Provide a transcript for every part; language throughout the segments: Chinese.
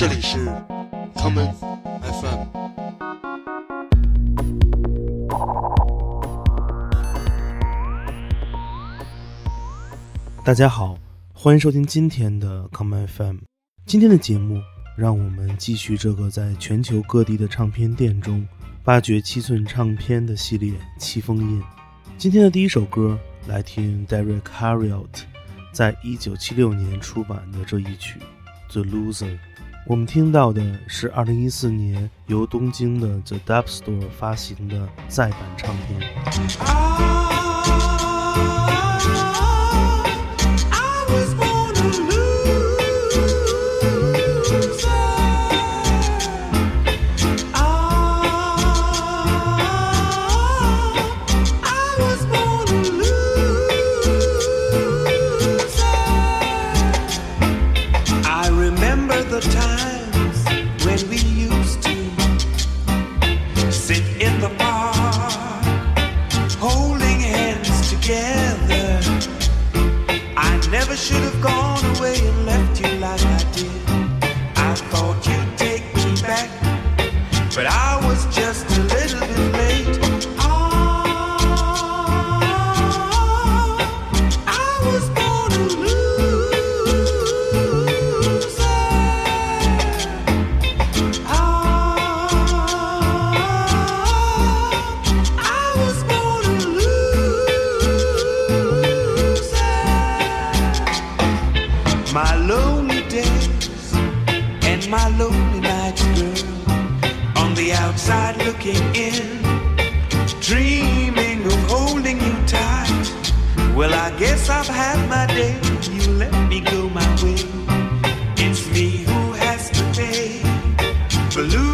这里是 common FM。大家好，欢迎收听今天的 common FM。今天的节目，让我们继续这个在全球各地的唱片店中发掘七寸唱片的系列《七封印》。今天的第一首歌，来听 Derek Harriott 在一九七六年出版的这一曲《The Loser》。我们听到的是2014年由东京的 The Dub Store 发行的再版唱片。the time. 如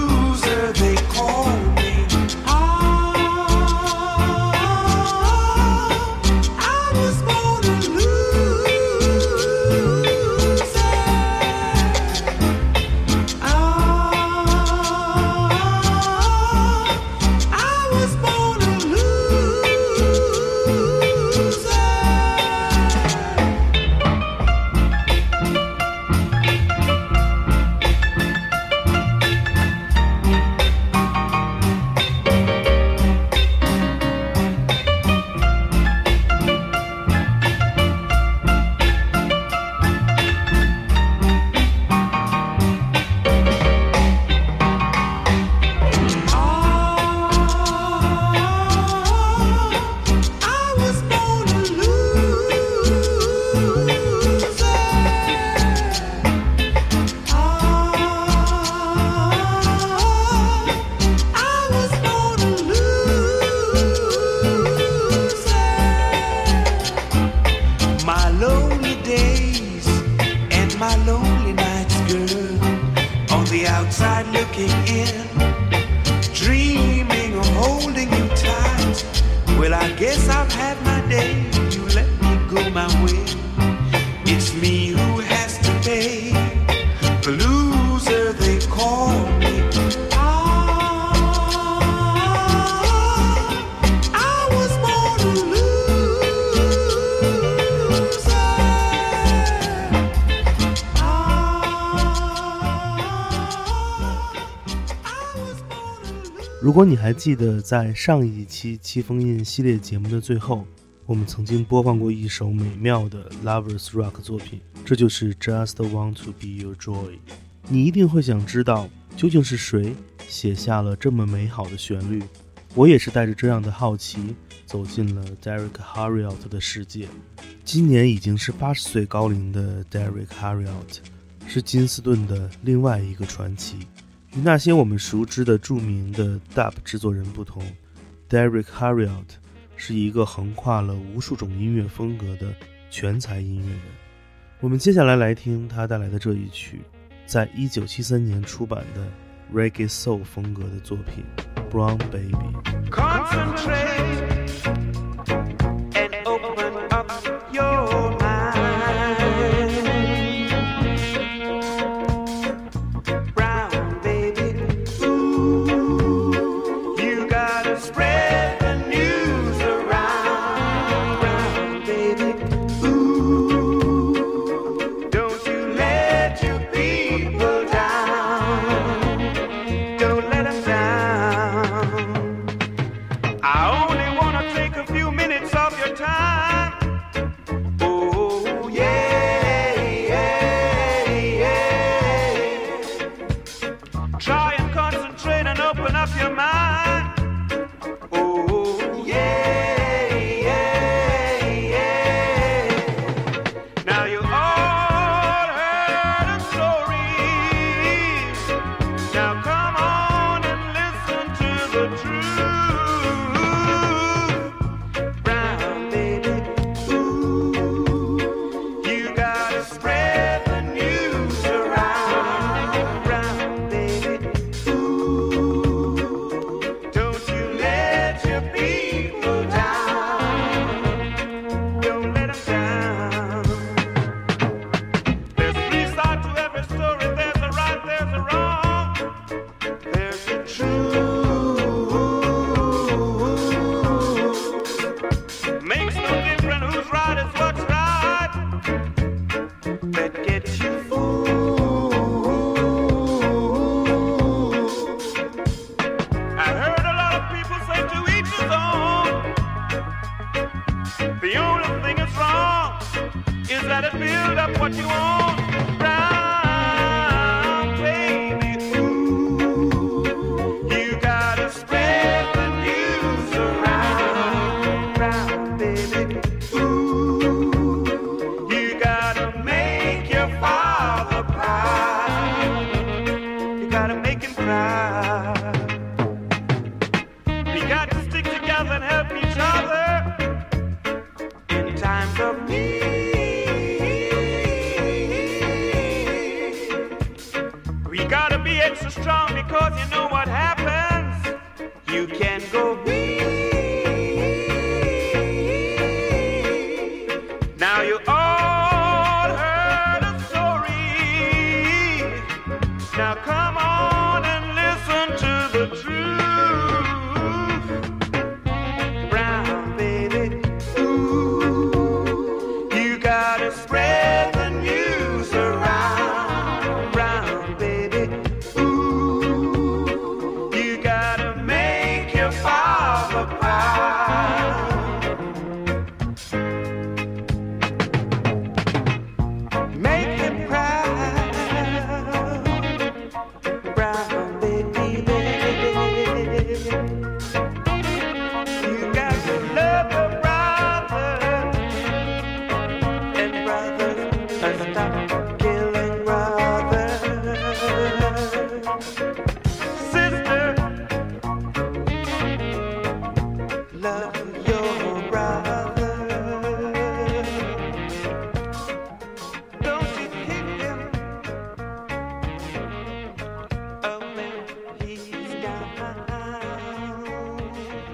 如果你还记得，在上一期《七封印》系列节目的最后，我们曾经播放过一首美妙的 Lovers Rock 作品，这就是 Just Want to Be Your Joy。你一定会想知道，究竟是谁写下了这么美好的旋律？我也是带着这样的好奇，走进了 Derek Harriott 的世界。今年已经是八十岁高龄的 Derek Harriott，是金斯顿的另外一个传奇。与那些我们熟知的著名的 Dub 制作人不同，Derek Harriott 是一个横跨了无数种音乐风格的全才音乐人。我们接下来来听他带来的这一曲，在一九七三年出版的 Reggae Soul 风格的作品《Brown Baby》。Concentrate and open up your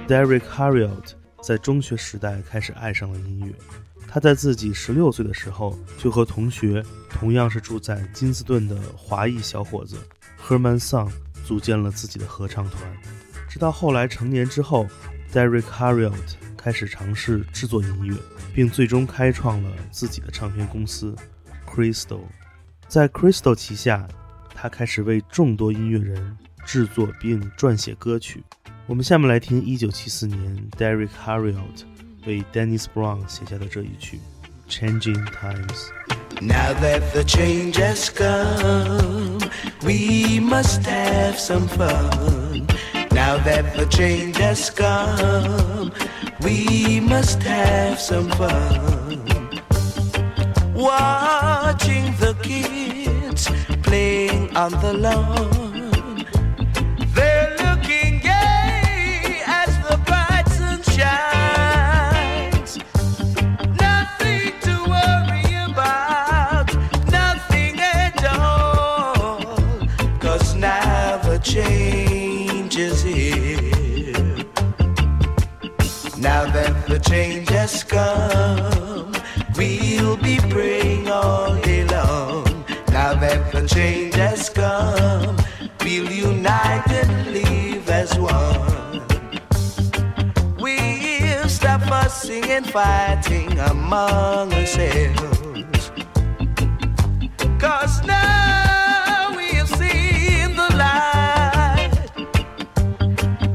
Derek Harriott 在中学时代开始爱上了音乐。他在自己十六岁的时候，就和同学同样是住在金斯顿的华裔小伙子 Herman Song 组建了自己的合唱团。直到后来成年之后，Derek Harriott 开始尝试制作音乐，并最终开创了自己的唱片公司 Crystal。在 Crystal 旗下，他开始为众多音乐人制作并撰写歌曲。我们下面来听1974年 Derek Harriott 为 Dennis Brown 写下的这一曲《Changing Times》。 Now that the change has come, we must have some fun. Now that the change has come, we must have some fun. Watching the kids playing on the lawn. fighting among ourselves. Cause now we have seen the light.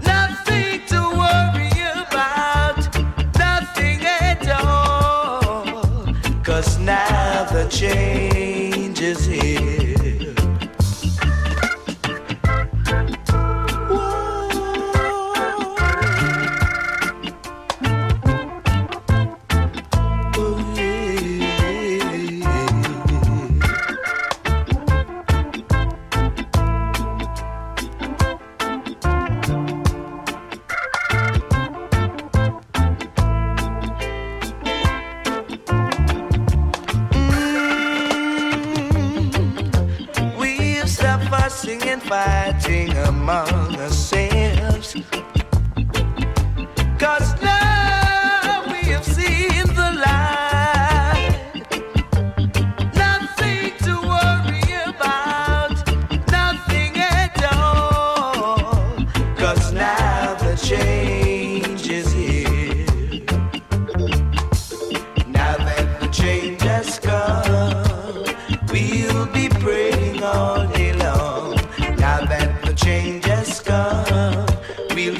Nothing to worry about, nothing at all. Cause now the change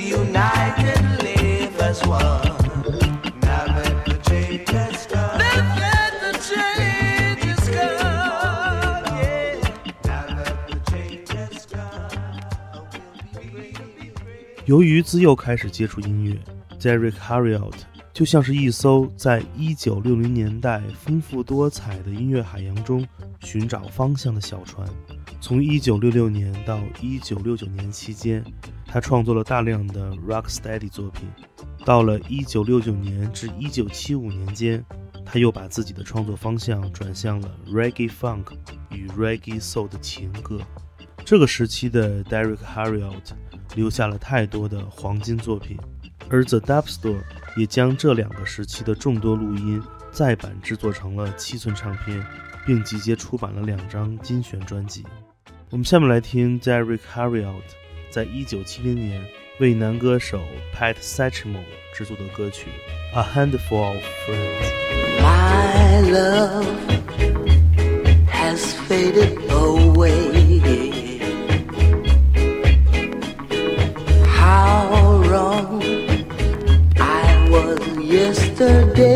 unitedleaves 由于自幼开始接触音乐，Derek Harriott 就像是一艘在1960年代丰富多彩的音乐海洋中寻找方向的小船。从1966年到1969年期间。他创作了大量的 rocksteady 作品。到了1969年至1975年间，他又把自己的创作方向转向了 reggae funk 与 reggae soul 的情歌。这个时期的 Derek Harriott。留下了太多的黄金作品，而 The Dub Store 也将这两个时期的众多录音再版制作成了七寸唱片，并集结出版了两张精选专辑。我们下面来听 Derek Harriott 在一九七零年为男歌手 Pat Satchmo 制作的歌曲《A Handful of Friends》。My love has faded away. yesterday. I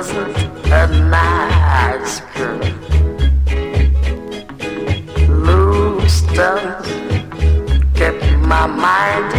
Wasn't a nice girl. distance kept my mind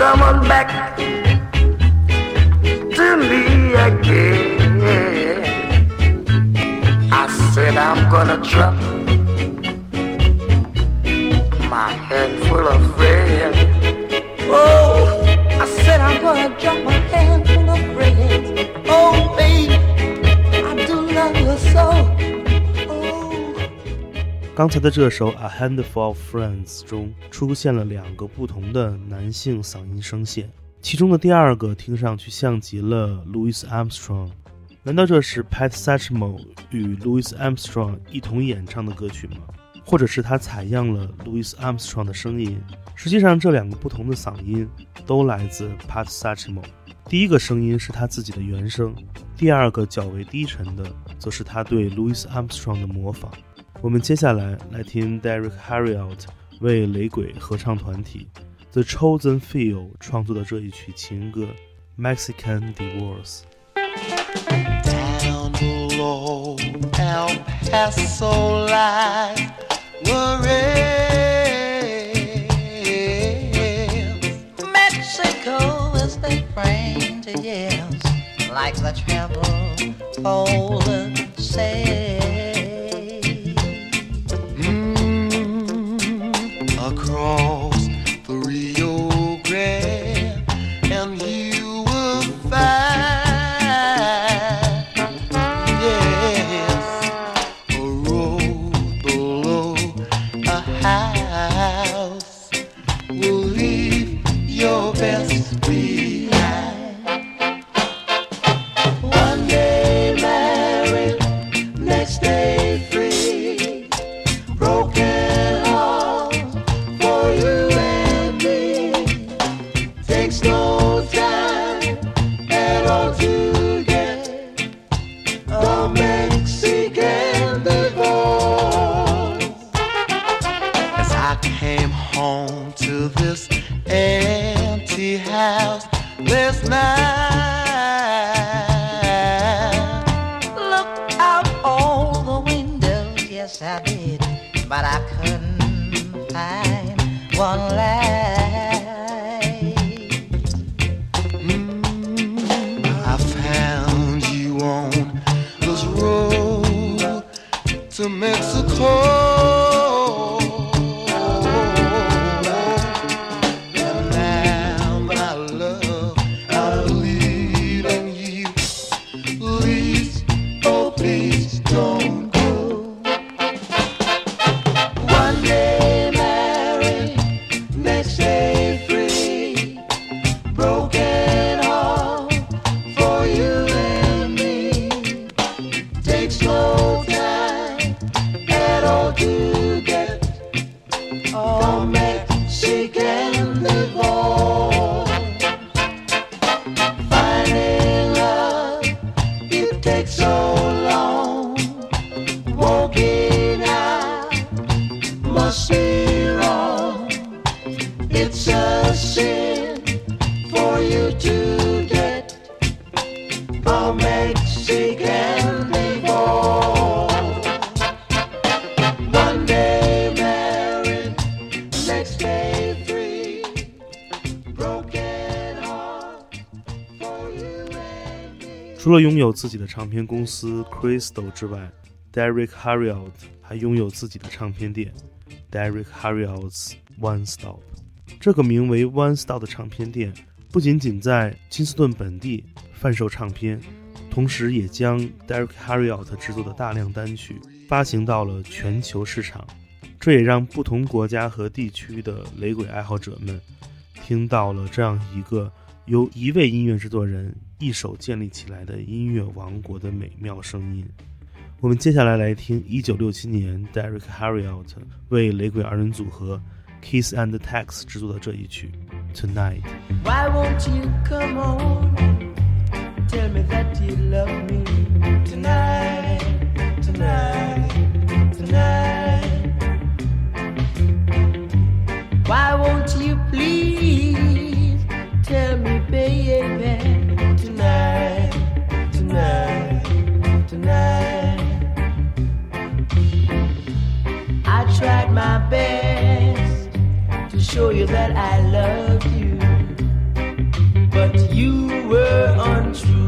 come on back to me again. I said I'm gonna drop. 刚才的这首《A Handful of Friends》中出现了两个不同的男性嗓音声线，其中的第二个听上去像极了 Louis Armstrong。难道这是 Pat Satchmo 与 Louis Armstrong 一同演唱的歌曲吗？或者是他采样了 Louis Armstrong 的声音？实际上，这两个不同的嗓音都来自 Pat Satchmo。第一个声音是他自己的原声，第二个较为低沉的，则是他对 Louis Armstrong 的模仿。我们接下来来听 Derek Harriott 为雷鬼合唱团体 The Chosen Few 创作的这一曲情歌《Mexican Divorce》。Down below El Paso line, Mexico is the brain to yes, like the trouble Poland said. 自己的唱片公司 Crystal 之外，Derek Harriott 还拥有自己的唱片店 Derek Harriott's One Stop。这个名为 One Stop 的唱片店不仅仅在金斯顿本地贩售唱片，同时也将 Derek Harriott 制作的大量单曲发行到了全球市场。这也让不同国家和地区的雷鬼爱好者们听到了这样一个由一位音乐制作人一手建立起来的音乐王国的美妙声音。我们接下来来听1967年 Derek Harriott 为雷鬼二人组合 Kiss and Tex 制作的这一曲《Tonight》。Why won't you come on? Tell me that you love me tonight, tonight, tonight. Why won't you please tell me, baby, tonight, tonight, tonight? I tried my best to show you that I love you, but you were untrue.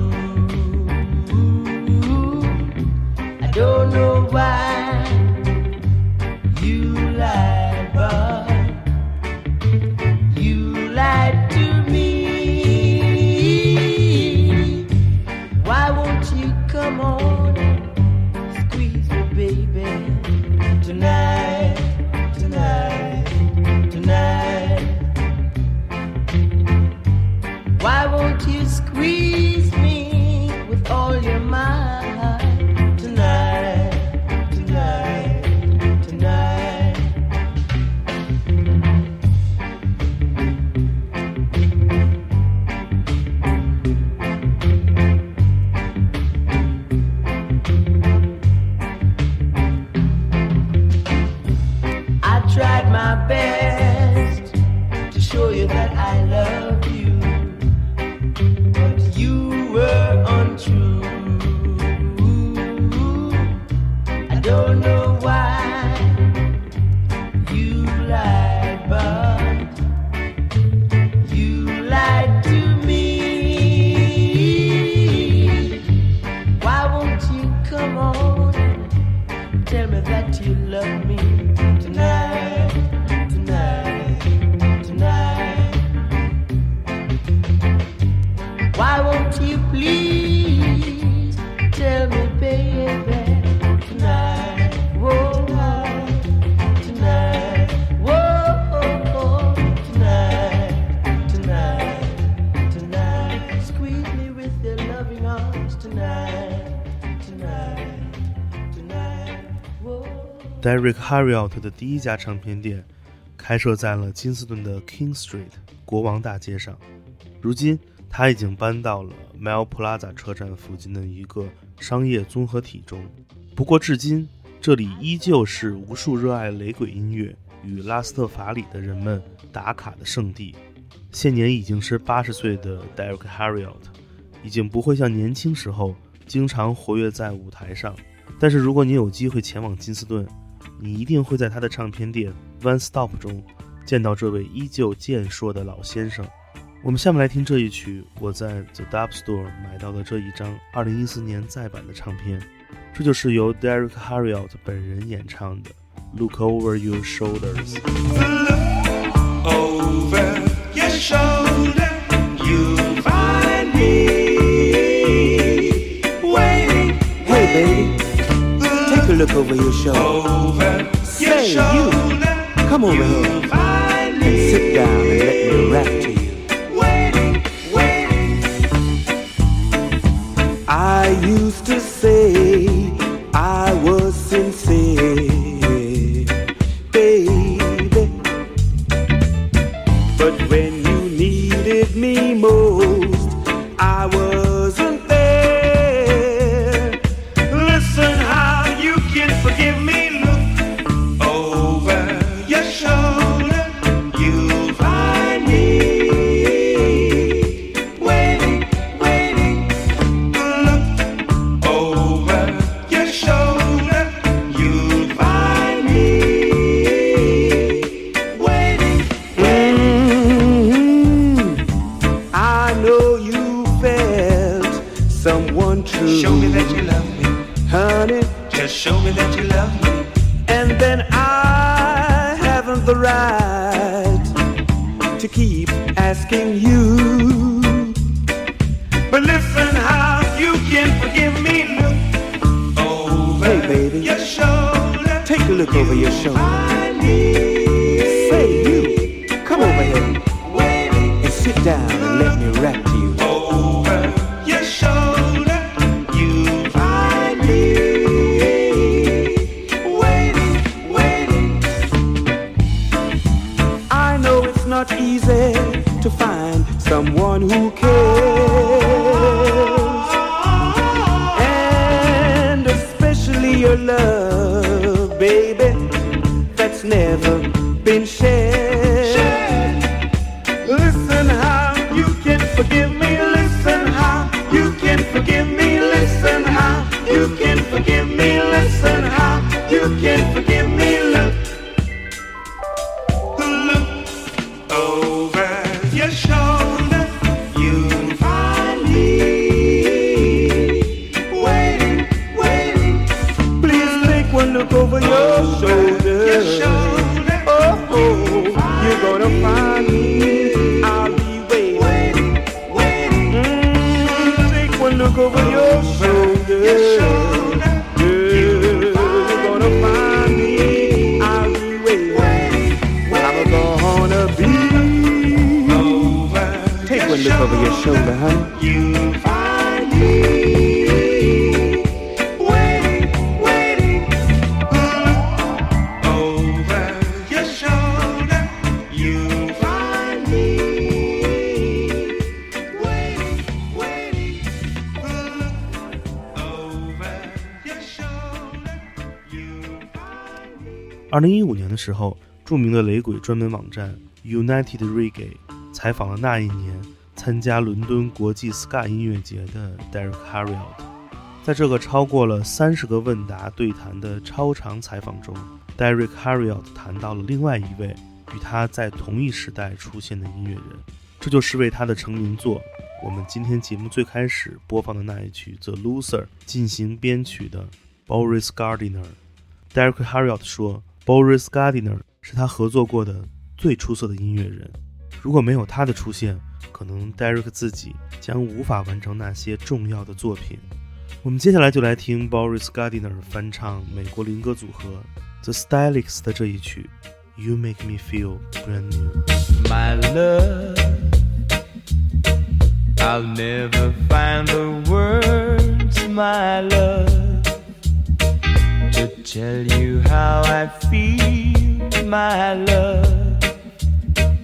Derek Harriott 的第一家唱片店开设在了金斯顿的 King Street 国王大街上。如今，他已经搬到了 Mel Plaza 车站附近的一个商业综合体中。不过，至今这里依旧是无数热爱雷鬼音乐、与拉斯特法里的人们打卡的圣地。现年已经是八十岁的 Derek Harriott，已经不会像年轻时候经常活跃在舞台上。但是如果你有机会前往金斯顿，你一定会在他的唱片店 One Stop 中见到这位依旧健硕的老先生。我们下面来听这一曲，我在 The Dub Store 买到的这一张2014年再版的唱片，这就是由 Derek Harriott 本人演唱的《Look Over Your Shoulders》。Look over your shoulder. Over Say, you. Come over here and sit down and let me rap to you. 零一五年的时候，著名的雷鬼专门网站 United Reggae 采访了那一年参加伦敦国际 ska 音乐节的 Derek Harriot。在这个超过了三十个问答对谈的超长采访中，Derek Harriot 谈到了另外一位与他在同一时代出现的音乐人，这就是为他的成名作我们今天节目最开始播放的那一曲《The Loser》进行编曲的 Boris Gardiner。Derek Harriot 说，Boris Gardiner 是他合作过的最出色的音乐人。如果没有他的出现，可能 Derek 自己将无法完成那些重要的作品。我们接下来就来听 Boris Gardiner 翻唱美国灵歌组合 The Stylics 的这一曲《You Make Me Feel Brand New》。my love. I'll never find the words, my love, to tell you how I feel, my love.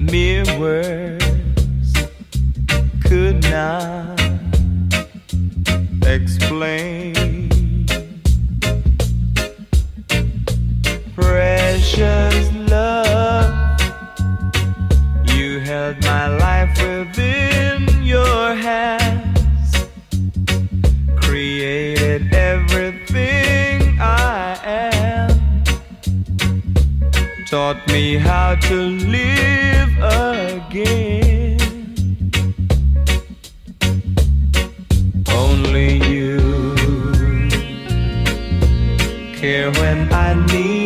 Mere words could not explain. Precious love, you held my life within your hands, created everything me how to live again. Only you care when I need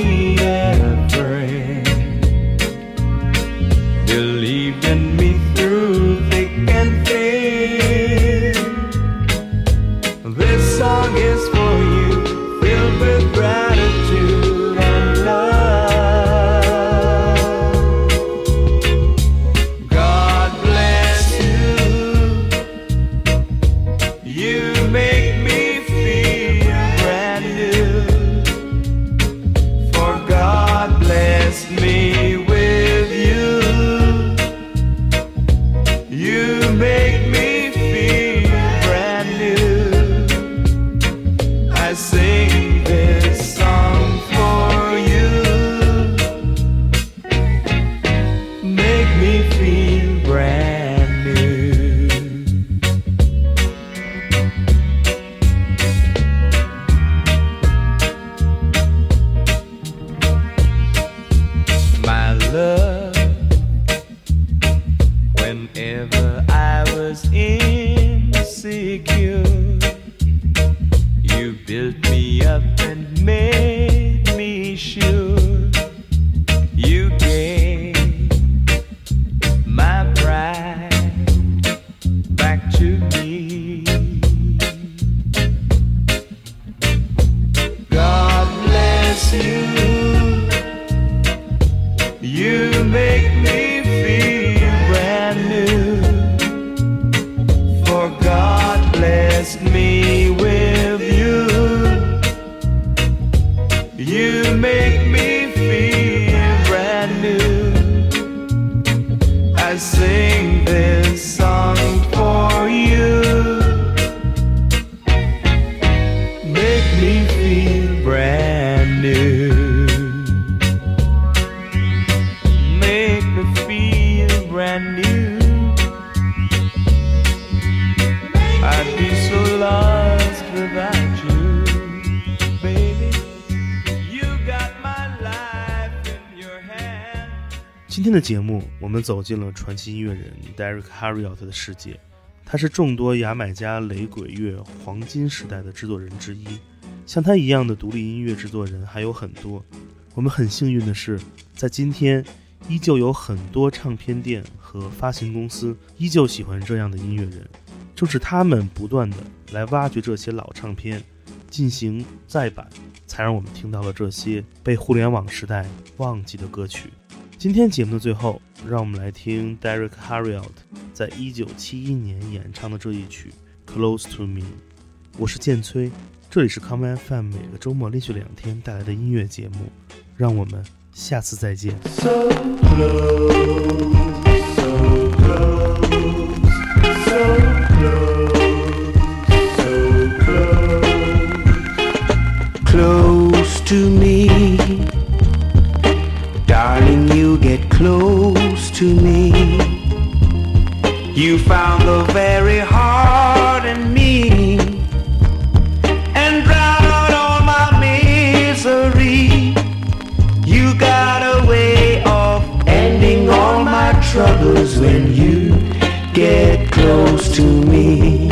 Sing You make me 我们走进了传奇音乐人 Derek Harriot 的世界。他是众多牙买加雷鬼乐黄金时代的制作人之一。像他一样的独立音乐制作人还有很多。我们很幸运的是，在今天，依旧有很多唱片店和发行公司依旧喜欢这样的音乐人。正是他们不断的来挖掘这些老唱片，进行再版，才让我们听到了这些被互联网时代忘记的歌曲。今天节目的最后，让我们来听 Derek Harriott 在一九七一年演唱的这一曲《Close to Me》。我是建崔，这里是 Come FM 每个周末连续两天带来的音乐节目，让我们下次再见。So close, to me. To me. You found the very heart in me and drown out all my misery. You got a way of ending all my troubles when you get close to me.